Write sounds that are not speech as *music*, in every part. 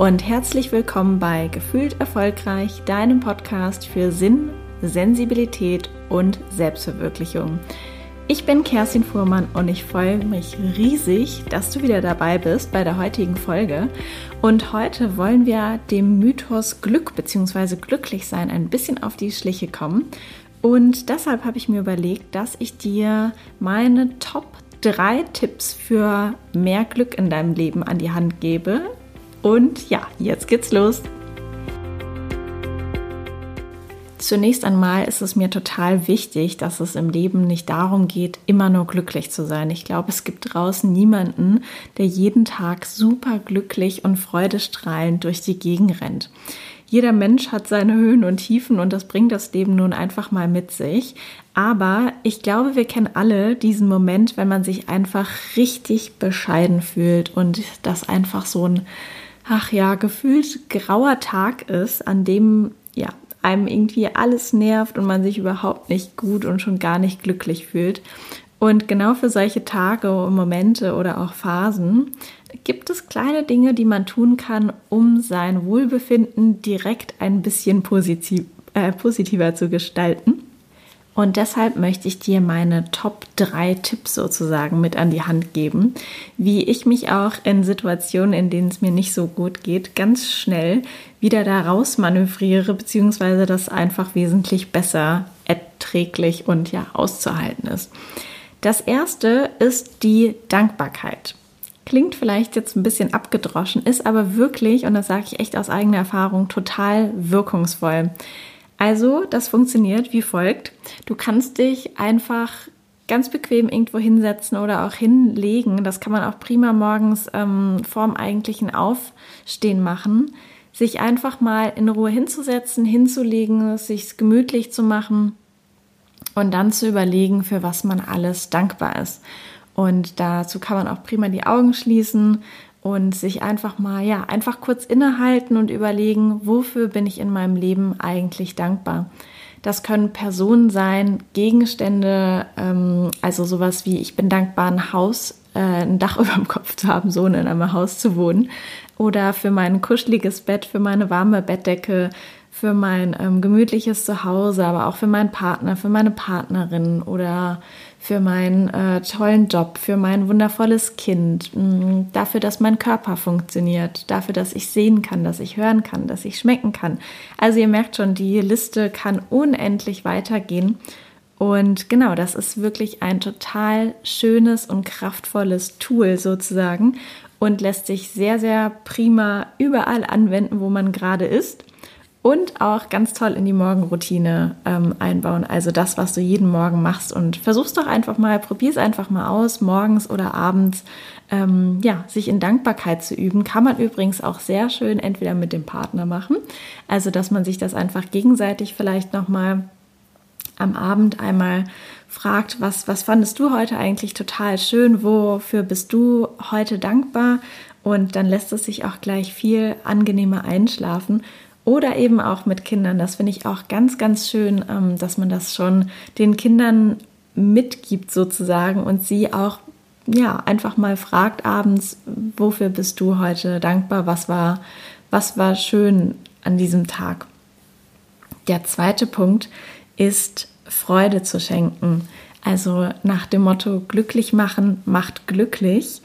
und herzlich willkommen bei Gefühlt Erfolgreich, deinem Podcast für Sinn, Sensibilität und Selbstverwirklichung. Ich bin Kerstin Fuhrmann und ich freue mich riesig, dass du wieder dabei bist bei der heutigen Folge. Und heute wollen wir dem Mythos Glück bzw. glücklich sein ein bisschen auf die Schliche kommen. Und deshalb habe ich mir überlegt, dass ich dir meine Top drei Tipps für mehr Glück in deinem Leben an die Hand gebe. Und ja, jetzt geht's los. Zunächst einmal ist es mir total wichtig, dass es im Leben nicht darum geht, immer nur glücklich zu sein. Ich glaube, es gibt draußen niemanden, der jeden Tag super glücklich und freudestrahlend durch die Gegend rennt. Jeder Mensch hat seine Höhen und Tiefen und das bringt das Leben nun einfach mal mit sich. Aber ich glaube, wir kennen alle diesen Moment, wenn man sich einfach richtig bescheiden fühlt und das einfach so ein ach ja, gefühlt grauer Tag ist, an dem ja einem irgendwie alles nervt und man sich überhaupt nicht gut und schon gar nicht glücklich fühlt. Und genau für solche Tage und Momente oder auch Phasen gibt es kleine Dinge, die man tun kann, um sein Wohlbefinden direkt ein bisschen positiv, äh, positiver zu gestalten. Und deshalb möchte ich dir meine Top 3 Tipps sozusagen mit an die Hand geben, wie ich mich auch in Situationen, in denen es mir nicht so gut geht, ganz schnell wieder da raus manövriere, beziehungsweise das einfach wesentlich besser erträglich und ja auszuhalten ist. Das erste ist die Dankbarkeit. Klingt vielleicht jetzt ein bisschen abgedroschen, ist aber wirklich, und das sage ich echt aus eigener Erfahrung, total wirkungsvoll. Also, das funktioniert wie folgt. Du kannst dich einfach ganz bequem irgendwo hinsetzen oder auch hinlegen. Das kann man auch prima morgens ähm, vorm eigentlichen Aufstehen machen. Sich einfach mal in Ruhe hinzusetzen, hinzulegen, sich gemütlich zu machen und dann zu überlegen, für was man alles dankbar ist. Und dazu kann man auch prima die Augen schließen und sich einfach mal, ja, einfach kurz innehalten und überlegen, wofür bin ich in meinem Leben eigentlich dankbar. Das können Personen sein, Gegenstände, ähm, also sowas wie ich bin dankbar, ein Haus, äh, ein Dach *laughs* über dem Kopf zu haben, so in einem Haus zu wohnen. Oder für mein kuscheliges Bett, für meine warme Bettdecke, für mein ähm, gemütliches Zuhause, aber auch für meinen Partner, für meine Partnerin oder für meinen äh, tollen Job, für mein wundervolles Kind, mh, mm, dafür, dass mein Körper funktioniert, dafür, dass ich sehen kann, dass ich hören kann, dass ich schmecken kann. Also ihr merkt schon, die Liste kann unendlich weitergehen. Und genau, das ist wirklich ein total schönes und kraftvolles Tool sozusagen und lässt sich sehr, sehr prima überall anwenden, wo man gerade ist und auch ganz toll in die Morgenroutine ähm, einbauen. Also das, was du jeden Morgen machst und versuch's doch einfach mal, probier es einfach mal aus, morgens oder abends, ähm, ja, sich in Dankbarkeit zu üben. Kann man übrigens auch sehr schön entweder mit dem Partner machen, also dass man sich das einfach gegenseitig vielleicht nochmal am Abend einmal fragt, was, was fandest du heute eigentlich total schön, wofür bist du heute dankbar? Und dann lässt es sich auch gleich viel angenehmer einschlafen oder eben auch mit Kindern. Das finde ich auch ganz, ganz schön, ähm, dass man das schon den Kindern mitgibt sozusagen und sie auch ja einfach mal fragt abends, wofür bist du heute dankbar? Was war, was war schön an diesem Tag? Der zweite Punkt ist Freude zu schenken. Also nach dem Motto glücklich machen macht glücklich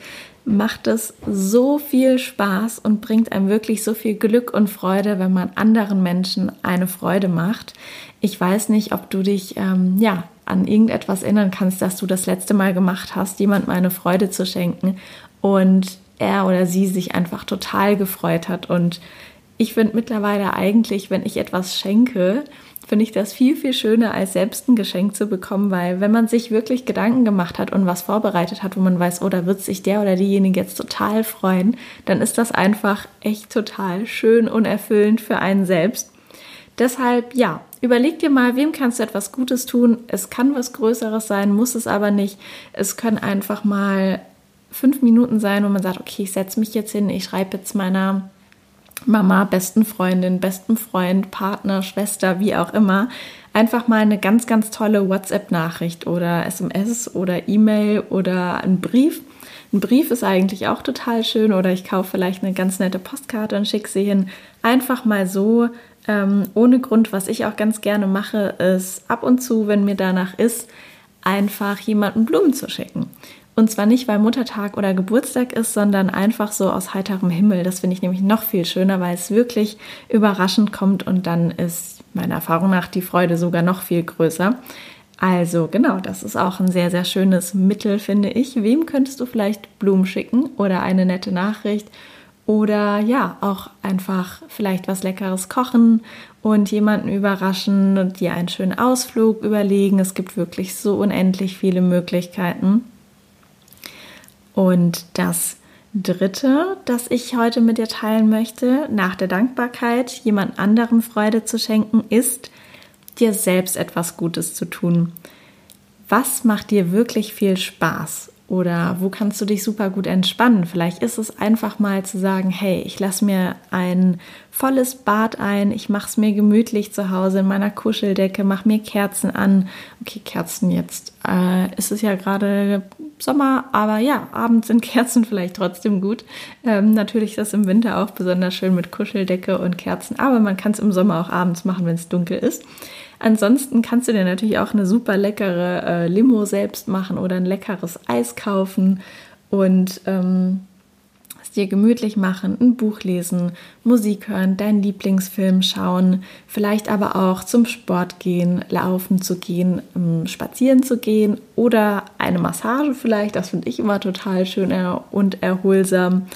macht es so viel Spaß und bringt einem wirklich so viel Glück und Freude, wenn man anderen Menschen eine Freude macht. Ich weiß nicht, ob du dich ähm, ja an irgendetwas erinnern kannst, dass du das letzte Mal gemacht hast, jemandem eine Freude zu schenken und er oder sie sich einfach total gefreut hat. Und ich finde mittlerweile eigentlich, wenn ich etwas schenke, finde ich das viel, viel schöner, als selbst ein Geschenk zu bekommen, weil wenn man sich wirklich Gedanken gemacht hat und was vorbereitet hat, wo man weiß, oh, da wird sich der oder diejenige jetzt total freuen, dann ist das einfach echt total schön und erfüllend für einen selbst. Deshalb, ja, überleg dir mal, wem kannst du etwas Gutes tun. Es kann was Größeres sein, muss es aber nicht. Es können einfach mal fünf Minuten sein, wo man sagt, okay, ich setze mich jetzt hin, ich schreibe jetzt meiner Mama, besten Freundin, besten Freund, Partner, Schwester, wie auch immer, einfach mal eine ganz, ganz tolle WhatsApp-Nachricht oder SMS oder E-Mail oder einen Brief Ein Brief ist eigentlich auch total schön oder ich kaufe vielleicht eine ganz nette Postkarte und schicke sie hin. Einfach mal so, ähm, ohne Grund. Was ich auch ganz gerne mache, ist ab und zu, wenn mir danach ist, einfach jemanden Blumen zu schicken. Und zwar nicht, weil Muttertag oder Geburtstag ist, sondern einfach so aus heiterem Himmel. Das finde ich nämlich noch viel schöner, weil es wirklich überraschend kommt und dann ist meiner Erfahrung nach die Freude sogar noch viel größer. Also genau, das ist auch ein sehr, sehr schönes Mittel, finde ich. Wem könntest du vielleicht Blumen schicken oder eine nette Nachricht? Oder ja, auch einfach vielleicht was Leckeres kochen und jemanden überraschen und dir einen schönen Ausflug überlegen. Es gibt wirklich so unendlich viele Möglichkeiten. Und das Dritte, das ich heute mit dir teilen möchte, nach der Dankbarkeit, jemand anderem Freude zu schenken, ist, dir selbst etwas Gutes zu tun. Was macht dir wirklich viel Spaß? Oder wo kannst du dich super gut entspannen? Vielleicht ist es einfach mal zu sagen, hey, ich lasse mir ein volles Bad ein, ich mache es mir gemütlich zu Hause in meiner Kuscheldecke, mache mir Kerzen an. Okay, Kerzen jetzt. Äh, ist es ja gerade Sommer, aber ja, abends sind Kerzen vielleicht trotzdem gut. Ähm, natürlich ist das im Winter auch besonders schön mit Kuscheldecke und Kerzen, aber man kann es im Sommer auch abends machen, wenn es dunkel ist. Ansonsten kannst du dir natürlich auch eine super leckere äh, Limo selbst machen oder ein leckeres Eis kaufen und ähm, dir gemütlich machen, ein Buch lesen, Musik hören, deinen Lieblingsfilm schauen, vielleicht aber auch zum Sport gehen, laufen zu gehen, ähm, spazieren zu gehen oder eine Massage vielleicht. Das finde ich immer total schön und erholsam.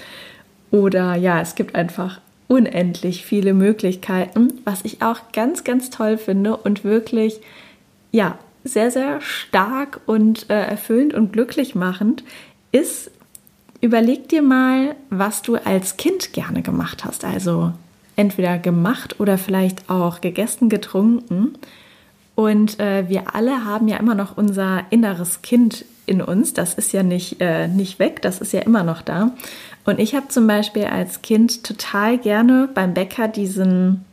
Oder ja, es gibt einfach unendlich viele Möglichkeiten, was ich auch ganz, ganz toll finde und wirklich, ja, sehr, sehr stark und äh, erfüllend und glücklich machend ist, überleg dir mal, was du als Kind gerne gemacht hast. Also entweder gemacht oder vielleicht auch gegessen, getrunken. Und äh, wir alle haben ja immer noch unser inneres Kind in uns. Das ist ja nicht, äh, nicht weg, das ist ja immer noch da. Und ich habe zum Beispiel als Kind total gerne beim Bäcker diesen,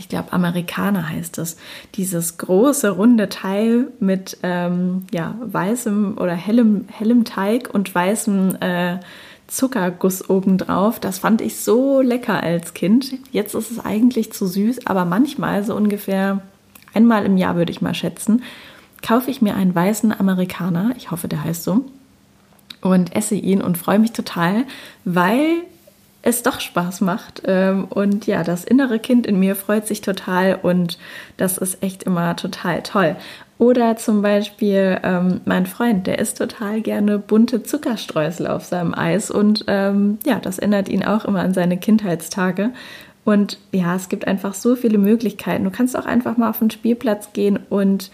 ich glaube, Amerikaner heißt es, dieses große runde Teil mit ähm, ja, weißem oder hellem, hellem Teig und weißem äh, Zuckerguss obendrauf. Das fand ich so lecker als Kind. Jetzt ist es eigentlich zu süß, aber manchmal, so ungefähr einmal im Jahr würde ich mal schätzen, kaufe ich mir einen weißen Amerikaner. Ich hoffe, der heißt so und esse ihn und freue mich total, weil es doch Spaß macht. Ähm, und ja, das innere Kind in mir freut sich total und das ist echt immer total toll. Oder zum Beispiel ähm, mein Freund, der isst total gerne bunte Zuckerstreusel auf seinem Eis und ähm, ja, das erinnert ihn auch immer an seine Kindheitstage. Und ja, es gibt einfach so viele Möglichkeiten. Du kannst auch einfach mal auf den Spielplatz gehen und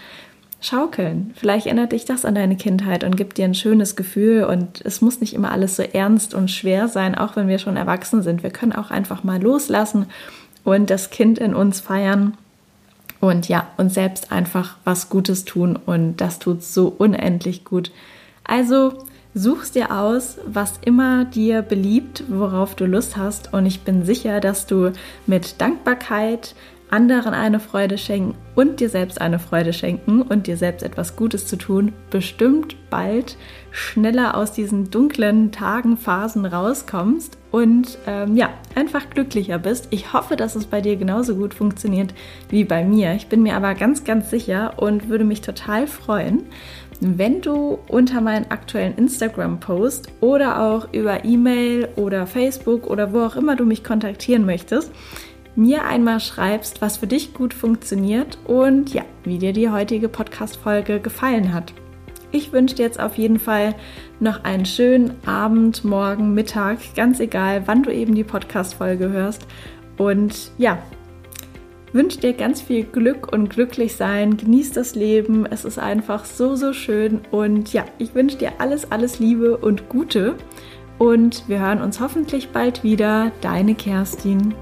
schaukeln. Vielleicht erinnert dich das an deine Kindheit und gibt dir ein schönes Gefühl. Und es muss nicht immer alles so ernst und schwer sein, auch wenn wir schon erwachsen sind. Wir können auch einfach mal loslassen und das Kind in uns feiern. Und ja, uns selbst einfach was Gutes tun. Und das tut so unendlich gut. Also suchst dir aus, was immer dir beliebt, worauf du Lust hast. Und ich bin sicher, dass du mit Dankbarkeit, anderen eine Freude schenken und dir selbst eine Freude schenken und dir selbst etwas Gutes zu tun, bestimmt bald schneller aus diesen dunklen Tagen, Phasen rauskommst und ähm, ja, einfach glücklicher bist. Ich hoffe, dass es bei dir genauso gut funktioniert wie bei mir. Ich bin mir aber ganz, ganz sicher und würde mich total freuen, wenn du unter meinen aktuellen Instagram-Post oder auch über E-Mail oder Facebook oder wo auch immer du mich kontaktieren möchtest, mir einmal schreibst, was für dich gut funktioniert und ja, wie dir die heutige Podcast-Folge gefallen hat. Ich wünsche dir jetzt auf jeden Fall noch einen schönen Abend, Morgen, Mittag, ganz egal, wann du eben die Podcast-Folge hörst. Und ja, wünsche dir ganz viel Glück und glücklich sein. Genieß das Leben. Es ist einfach so, so schön. Und ja, ich wünsche dir alles, alles Liebe und Gute. Und wir hören uns hoffentlich bald wieder. Deine Kerstin.